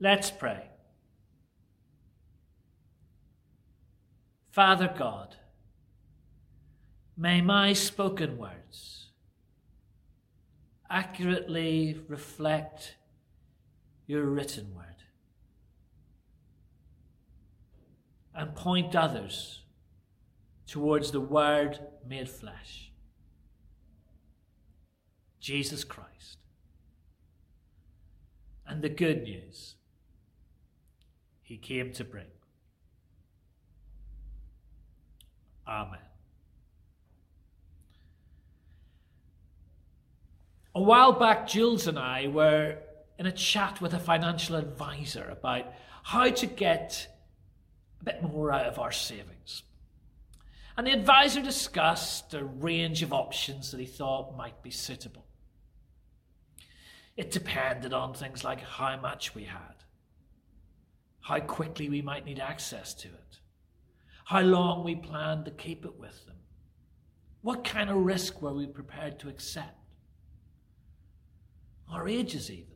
Let's pray. Father God, may my spoken words accurately reflect your written word and point others towards the Word made flesh, Jesus Christ, and the good news he came to bring. Amen. A while back, Jules and I were in a chat with a financial advisor about how to get a bit more out of our savings. And the advisor discussed a range of options that he thought might be suitable. It depended on things like how much we had, how quickly we might need access to it, how long we planned to keep it with them, what kind of risk were we prepared to accept, our ages even.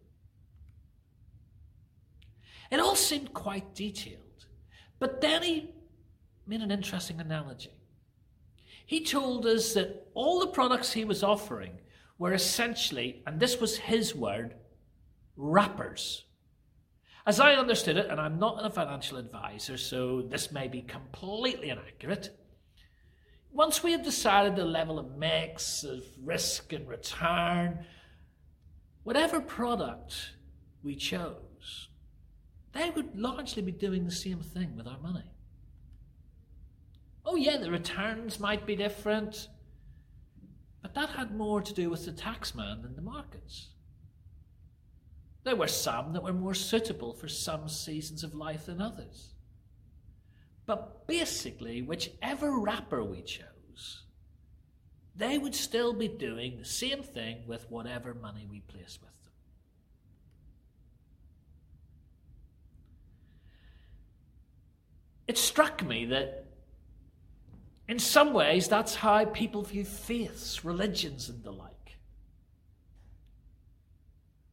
It all seemed quite detailed, but then he made an interesting analogy. He told us that all the products he was offering were essentially, and this was his word, wrappers. As I understood it, and I'm not a financial advisor, so this may be completely inaccurate. Once we had decided the level of mix, of risk and return, whatever product we chose, they would largely be doing the same thing with our money. Oh, yeah, the returns might be different, but that had more to do with the taxman than the markets. There were some that were more suitable for some seasons of life than others. But basically, whichever wrapper we chose, they would still be doing the same thing with whatever money we placed with them. It struck me that in some ways that's how people view faiths, religions, and the like.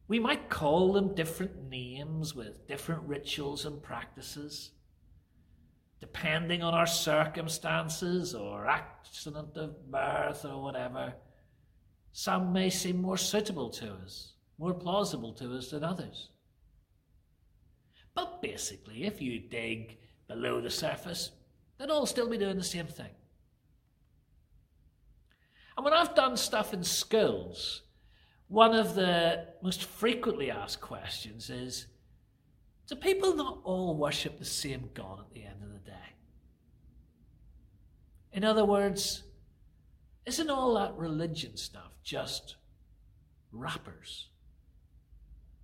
We might call them different names with different rituals and practices, depending on our circumstances or accident of birth or whatever. Some may seem more suitable to us, more plausible to us than others. But basically, if you dig below the surface, they'd all still be doing the same thing. And when I've done stuff in schools, one of the most frequently asked questions is Do people not all worship the same God at the end of the day? In other words, isn't all that religion stuff just wrappers?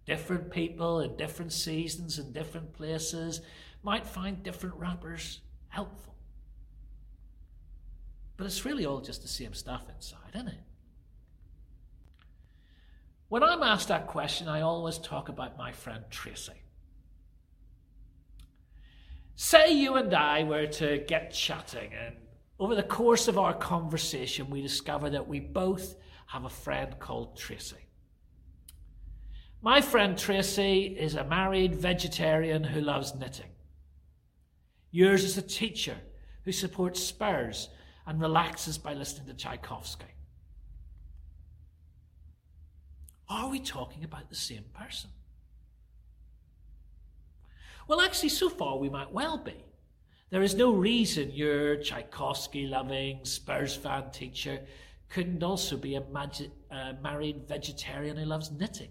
Different people in different seasons and different places might find different wrappers helpful. But it's really all just the same stuff inside, isn't it? When I'm asked that question, I always talk about my friend Tracy. Say you and I were to get chatting, and over the course of our conversation, we discover that we both have a friend called Tracy. My friend Tracy is a married vegetarian who loves knitting. Yours is a teacher who supports Spurs and relaxes by listening to Tchaikovsky. Are we talking about the same person? Well, actually, so far we might well be. There is no reason your Tchaikovsky loving Spurs fan teacher couldn't also be a magi- married vegetarian who loves knitting.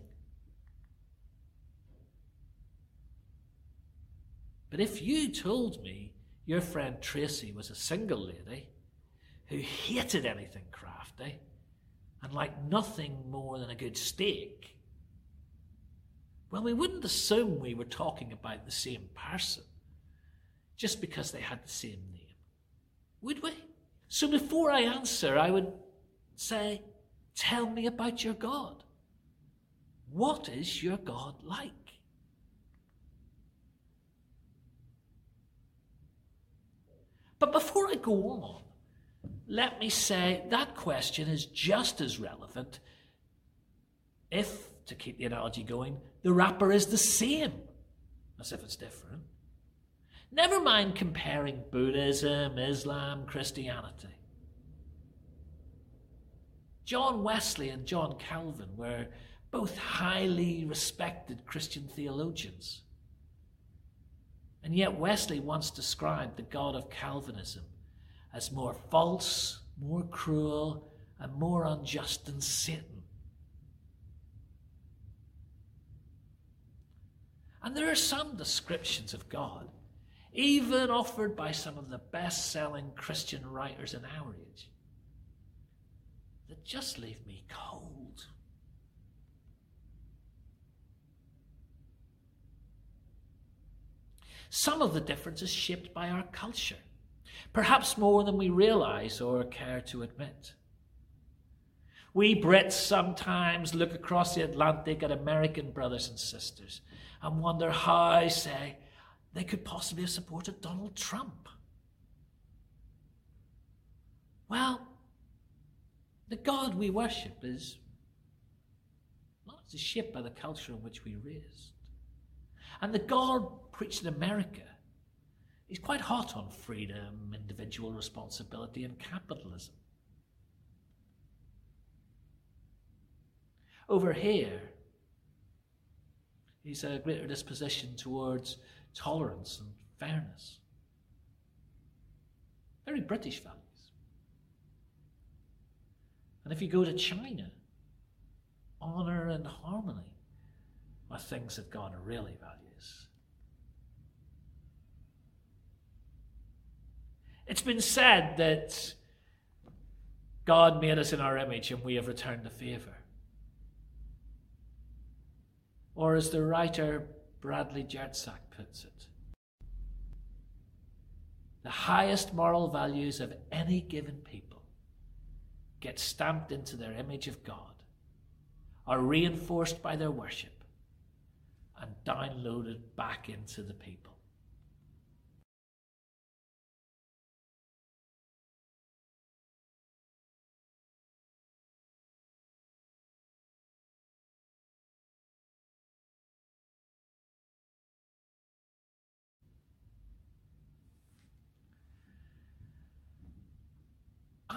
But if you told me your friend Tracy was a single lady who hated anything crafty, and like nothing more than a good steak, well, we wouldn't assume we were talking about the same person just because they had the same name, would we? So before I answer, I would say, Tell me about your God. What is your God like? But before I go on, let me say that question is just as relevant if, to keep the analogy going, the wrapper is the same. as if it's different. Never mind comparing Buddhism, Islam, Christianity. John Wesley and John Calvin were both highly respected Christian theologians. And yet, Wesley once described the God of Calvinism as more false, more cruel, and more unjust than Satan. And there are some descriptions of God, even offered by some of the best selling Christian writers in our age, that just leave me cold. Some of the difference is shaped by our culture, perhaps more than we realize or care to admit. We Brits sometimes look across the Atlantic at American brothers and sisters and wonder how, say, they could possibly have supported Donald Trump. Well, the God we worship is not shaped by the culture in which we raised. And the God preached in America is quite hot on freedom, individual responsibility, and capitalism. Over here, he's a greater disposition towards tolerance and fairness. Very British values. And if you go to China, honour and harmony are things that God really values. It's been said that God made us in our image and we have returned the favour. Or as the writer Bradley Jersak puts it, the highest moral values of any given people get stamped into their image of God, are reinforced by their worship, and downloaded back into the people.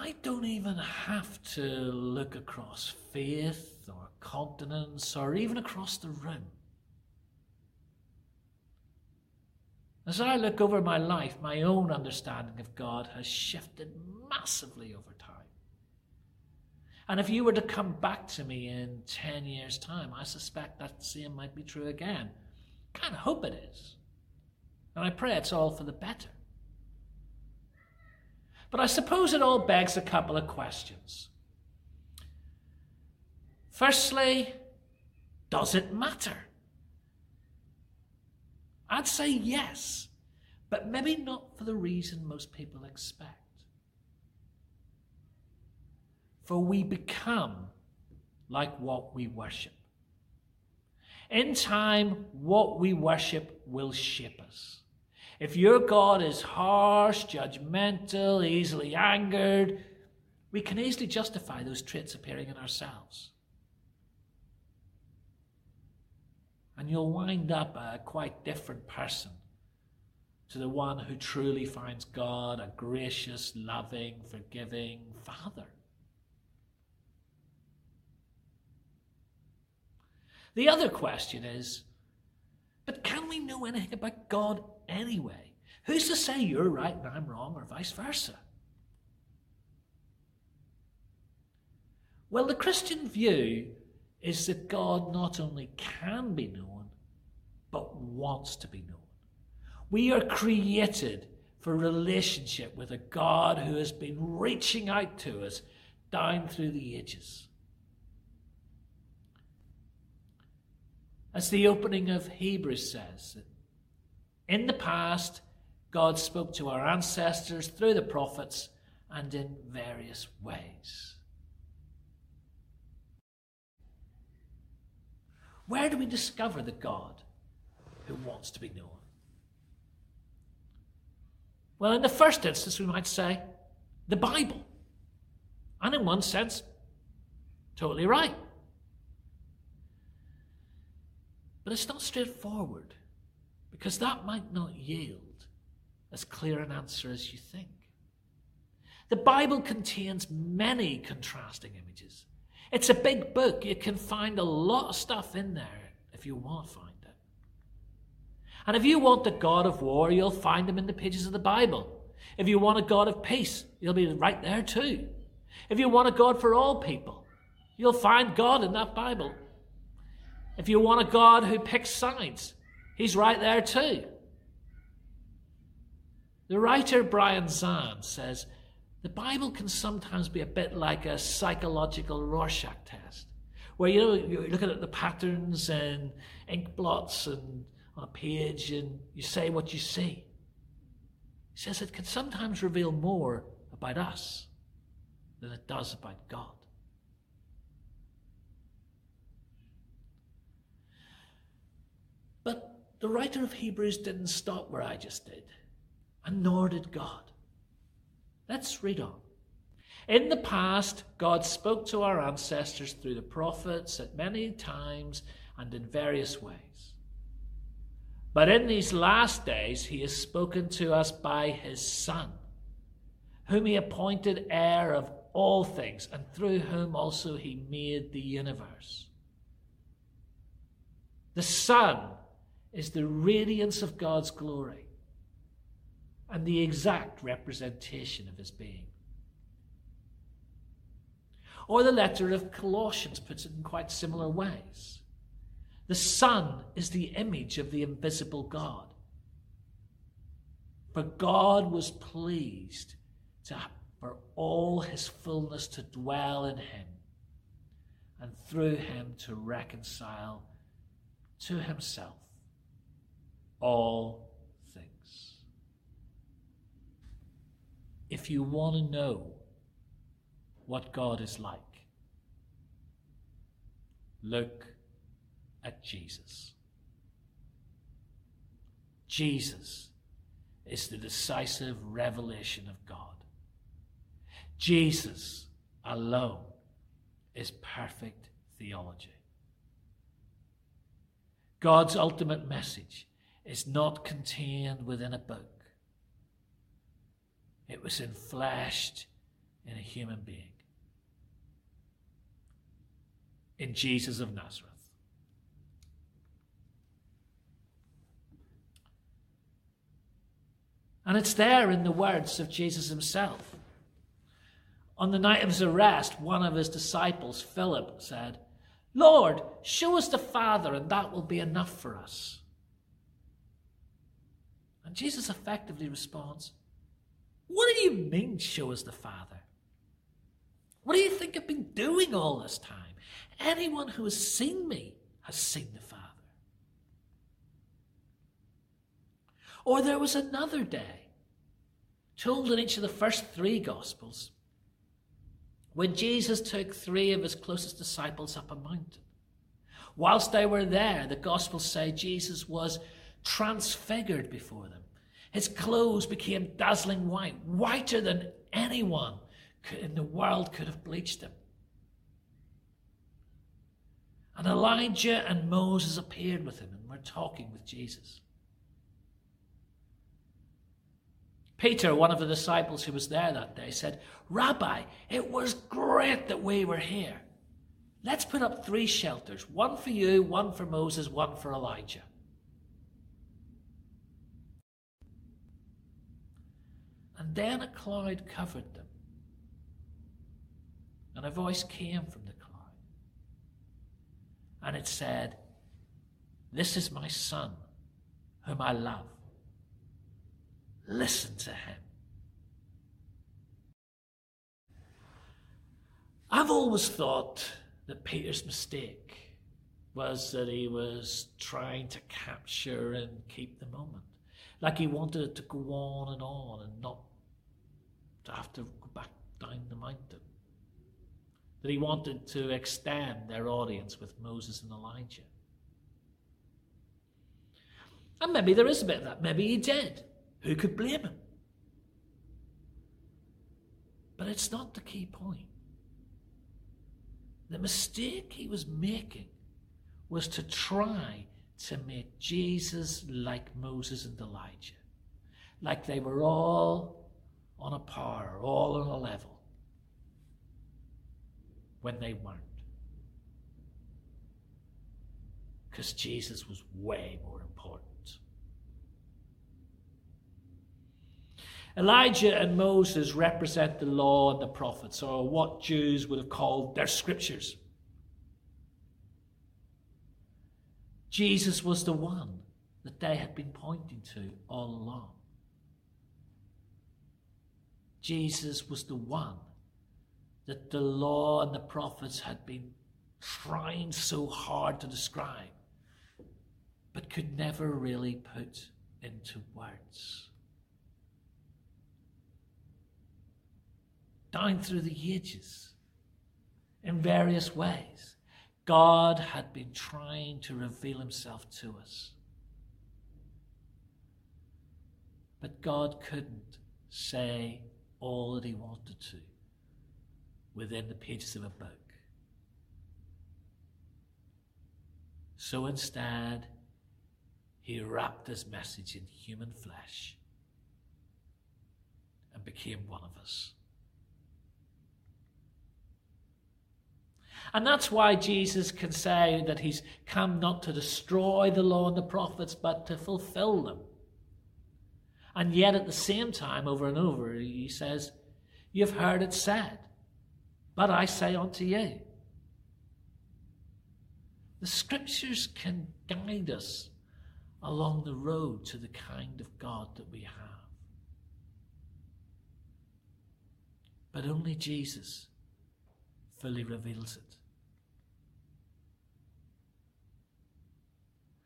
I don't even have to look across faith or continents or even across the room. As I look over my life, my own understanding of God has shifted massively over time. And if you were to come back to me in 10 years' time, I suspect that same might be true again. Kind of hope it is. And I pray it's all for the better. But I suppose it all begs a couple of questions. Firstly, does it matter? I'd say yes, but maybe not for the reason most people expect. For we become like what we worship. In time, what we worship will shape us. If your God is harsh, judgmental, easily angered, we can easily justify those traits appearing in ourselves. And you'll wind up a quite different person to the one who truly finds God a gracious, loving, forgiving Father. The other question is but can we know anything about God anyway? Who's to say you're right and I'm wrong, or vice versa? Well, the Christian view is that God not only can be known, but wants to be known. We are created for relationship with a God who has been reaching out to us down through the ages. As the opening of Hebrews says, in the past, God spoke to our ancestors through the prophets and in various ways. Where do we discover the God who wants to be known? Well, in the first instance, we might say the Bible. And in one sense, totally right. But it's not straightforward. Because that might not yield as clear an answer as you think. The Bible contains many contrasting images. It's a big book. You can find a lot of stuff in there if you want to find it. And if you want the God of war, you'll find him in the pages of the Bible. If you want a God of peace, you'll be right there too. If you want a God for all people, you'll find God in that Bible. If you want a God who picks sides, he's right there too. The writer Brian Zahnd says the Bible can sometimes be a bit like a psychological Rorschach test, where you know you're looking at the patterns and ink blots and on a page, and you say what you see. He says it can sometimes reveal more about us than it does about God. But the writer of Hebrews didn't stop where I just did, and nor did God. Let's read on. In the past, God spoke to our ancestors through the prophets at many times and in various ways. But in these last days, he has spoken to us by his Son, whom he appointed heir of all things, and through whom also he made the universe. The Son is the radiance of God's glory and the exact representation of his being. Or the letter of Colossians puts it in quite similar ways. The Son is the image of the invisible God. For God was pleased to, for all his fullness to dwell in him, and through him to reconcile to himself all things. If you want to know what God is like, look at Jesus. Jesus is the decisive revelation of God. Jesus alone is perfect theology. God's ultimate message is not contained within a book. It was enfleshed in a human being, in Jesus of Nazareth. And it's there in the words of Jesus himself. On the night of his arrest, one of his disciples, Philip, said, Lord, show us the Father, and that will be enough for us. And Jesus effectively responds, What do you mean, show us the Father? What do you think I've been doing all this time? Anyone who has seen me has seen the Father. Or there was another day, told in each of the first three Gospels, when Jesus took three of his closest disciples up a mountain. Whilst they were there, the Gospels say Jesus was transfigured before them. His clothes became dazzling white, whiter than anyone in the world could have bleached them. And Elijah and Moses appeared with him and were talking with Jesus. Peter, one of the disciples who was there that day, said, Rabbi, it was great that we were here. Let's put up three shelters one for you, one for Moses, one for Elijah. And then a cloud covered them. And a voice came from the cloud. And it said, This is my son, whom I love. Listen to him. I've always thought that Peter's mistake was that he was trying to capture and keep the moment. Like he wanted it to go on and on and not to have to go back down the mountain. That he wanted to extend their audience with Moses and Elijah. And maybe there is a bit of that. Maybe he did. Who could blame him? But it's not the key point. The mistake he was making was to try to make Jesus like Moses and Elijah, like they were all on a par, all on a level, when they weren't. Because Jesus was way more important. Elijah and Moses represent the law and the prophets, or what Jews would have called their scriptures. Jesus was the one that they had been pointing to all along. Jesus was the one that the law and the prophets had been trying so hard to describe, but could never really put into words. Down through the ages, in various ways, God had been trying to reveal himself to us. But God couldn't say all that he wanted to within the pages of a book. So instead, he wrapped his message in human flesh and became one of us. And that's why Jesus can say that he's come not to destroy the law and the prophets, but to fulfill them. And yet, at the same time, over and over, he says, You've heard it said, but I say unto you. The scriptures can guide us along the road to the kind of God that we have. But only Jesus fully reveals it.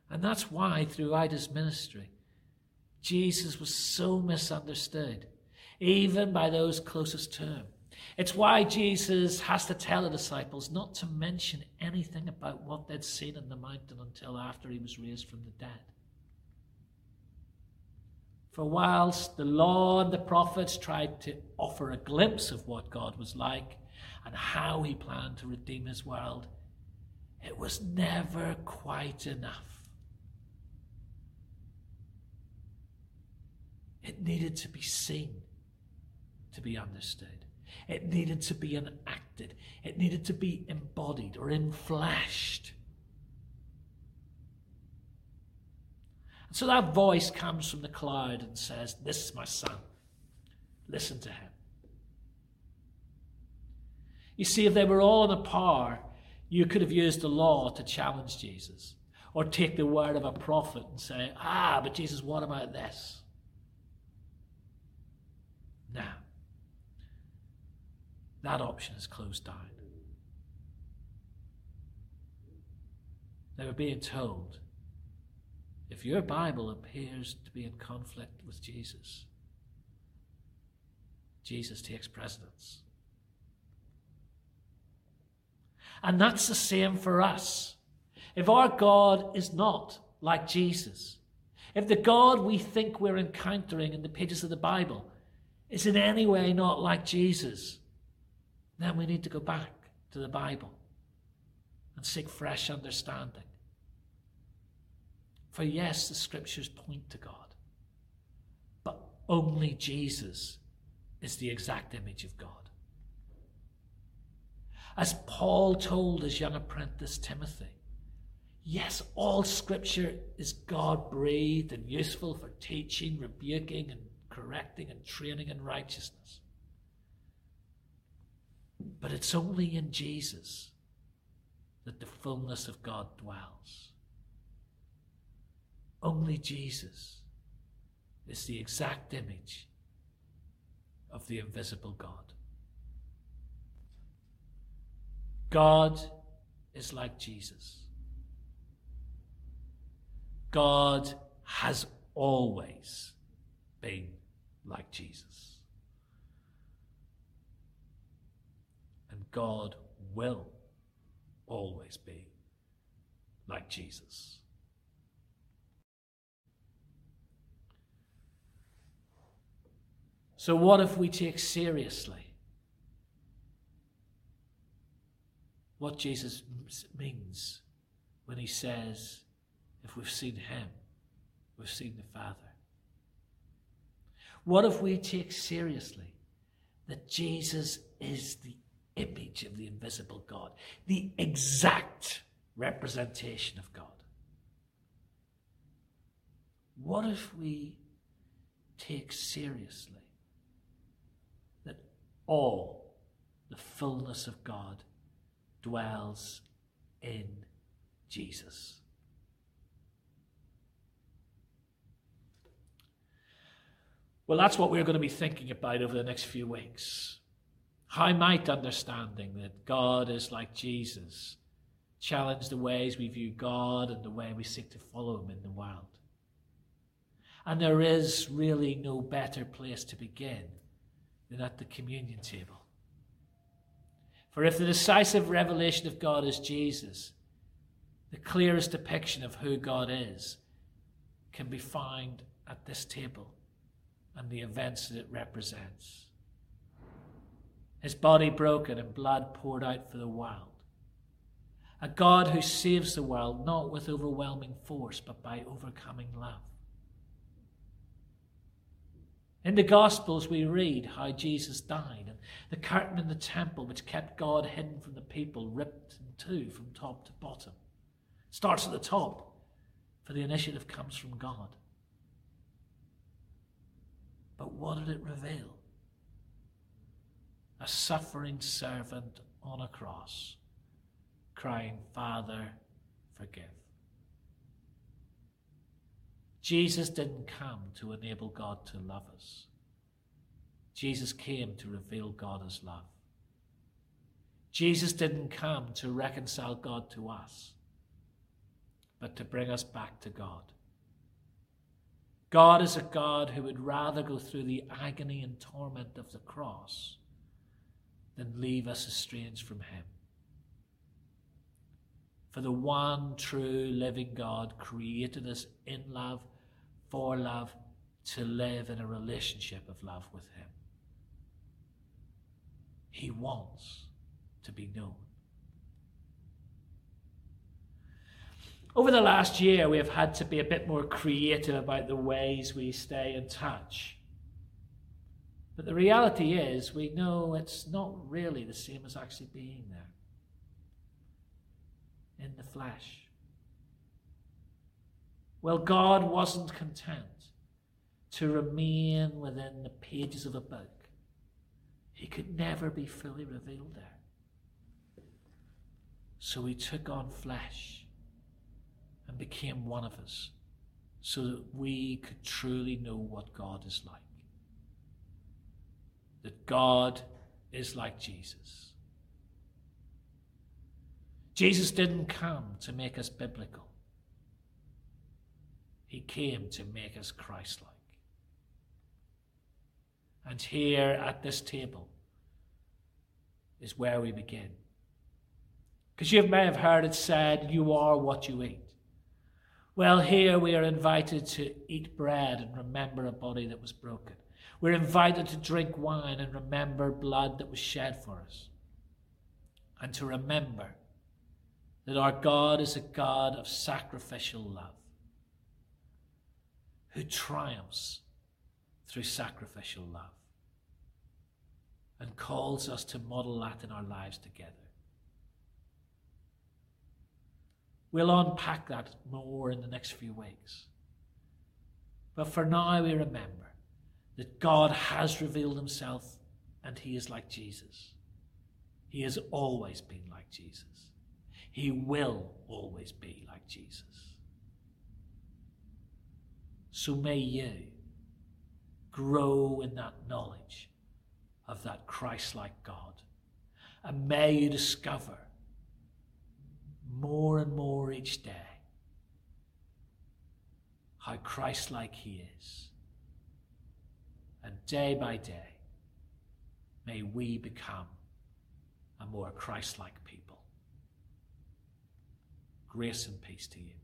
And that's why, throughout his ministry, Jesus was so misunderstood, even by those closest to him. It's why Jesus has to tell the disciples not to mention anything about what they'd seen on the mountain until after he was raised from the dead. For whilst the law and the prophets tried to offer a glimpse of what God was like and how he planned to redeem his world, it was never quite enough. It needed to be seen to be understood. It needed to be enacted. It needed to be embodied or infleshed. And so that voice comes from the cloud and says, This is my son. Listen to him. You see, if they were all in a power, you could have used the law to challenge Jesus or take the word of a prophet and say, Ah, but Jesus, what about this? Now, that option is closed down. They were being told if your Bible appears to be in conflict with Jesus, Jesus takes precedence. And that's the same for us. If our God is not like Jesus, if the God we think we're encountering in the pages of the Bible is in any way not like Jesus, then we need to go back to the Bible and seek fresh understanding. For yes, the scriptures point to God, but only Jesus is the exact image of God. As Paul told his young apprentice Timothy, yes, all scripture is God breathed and useful for teaching, rebuking, and correcting and training in righteousness. But it's only in Jesus that the fullness of God dwells. Only Jesus is the exact image of the invisible God. God is like Jesus. God has always been like Jesus. And God will always be like Jesus. So, what if we take seriously what Jesus means when he says, If we've seen Him, we've seen the Father. What if we take seriously that Jesus is the image of the invisible God, the exact representation of God? What if we take seriously that all the fullness of God dwells in Jesus? Well, that's what we're going to be thinking about over the next few weeks. How might understanding that God is like Jesus challenge the ways we view God and the way we seek to follow Him in the world? And there is really no better place to begin than at the communion table. For if the decisive revelation of God is Jesus, the clearest depiction of who God is can be found at this table and the events that it represents. His body broken and blood poured out for the world. A God who saves the world not with overwhelming force, but by overcoming love. In the Gospels, we read how Jesus died, and the curtain in the temple, which kept God hidden from the people, ripped in two from top to bottom. It starts at the top, for the initiative comes from God. But what did it reveal? A suffering servant on a cross, crying, Father, forgive. Jesus didn't come to enable God to love us. Jesus came to reveal God as love. Jesus didn't come to reconcile God to us, but to bring us back to God. God is a God who would rather go through the agony and torment of the cross than leave us estranged from Him. For the one true living God created us in love for love to live in a relationship of love with Him. He wants to be known. Over the last year, we have had to be a bit more creative about the ways we stay in touch. But the reality is, we know it's not really the same as actually being there in the flesh. Well, God wasn't content to remain within the pages of a book. He could never be fully revealed there. So he took on flesh and became one of us so that we could truly know what God is like. That God is like Jesus. Jesus didn't come to make us biblical. He came to make us Christ like. And here at this table is where we begin. Because you may have heard it said, You are what you eat. Well, here we are invited to eat bread and remember a body that was broken. We're invited to drink wine and remember blood that was shed for us. And to remember that our God is a God of sacrificial love who triumphs through sacrificial love and calls us to model that in our lives together. We'll unpack that more in the next few weeks. But for now, we remember that God has revealed himself and he is like Jesus. He has always been like Jesus. He will always be like Jesus. So may you grow in that knowledge of that Christ like God. And may you discover more and more each day how Christ like He is. And day by day, may we become a more Christ like people. Grace and peace to you.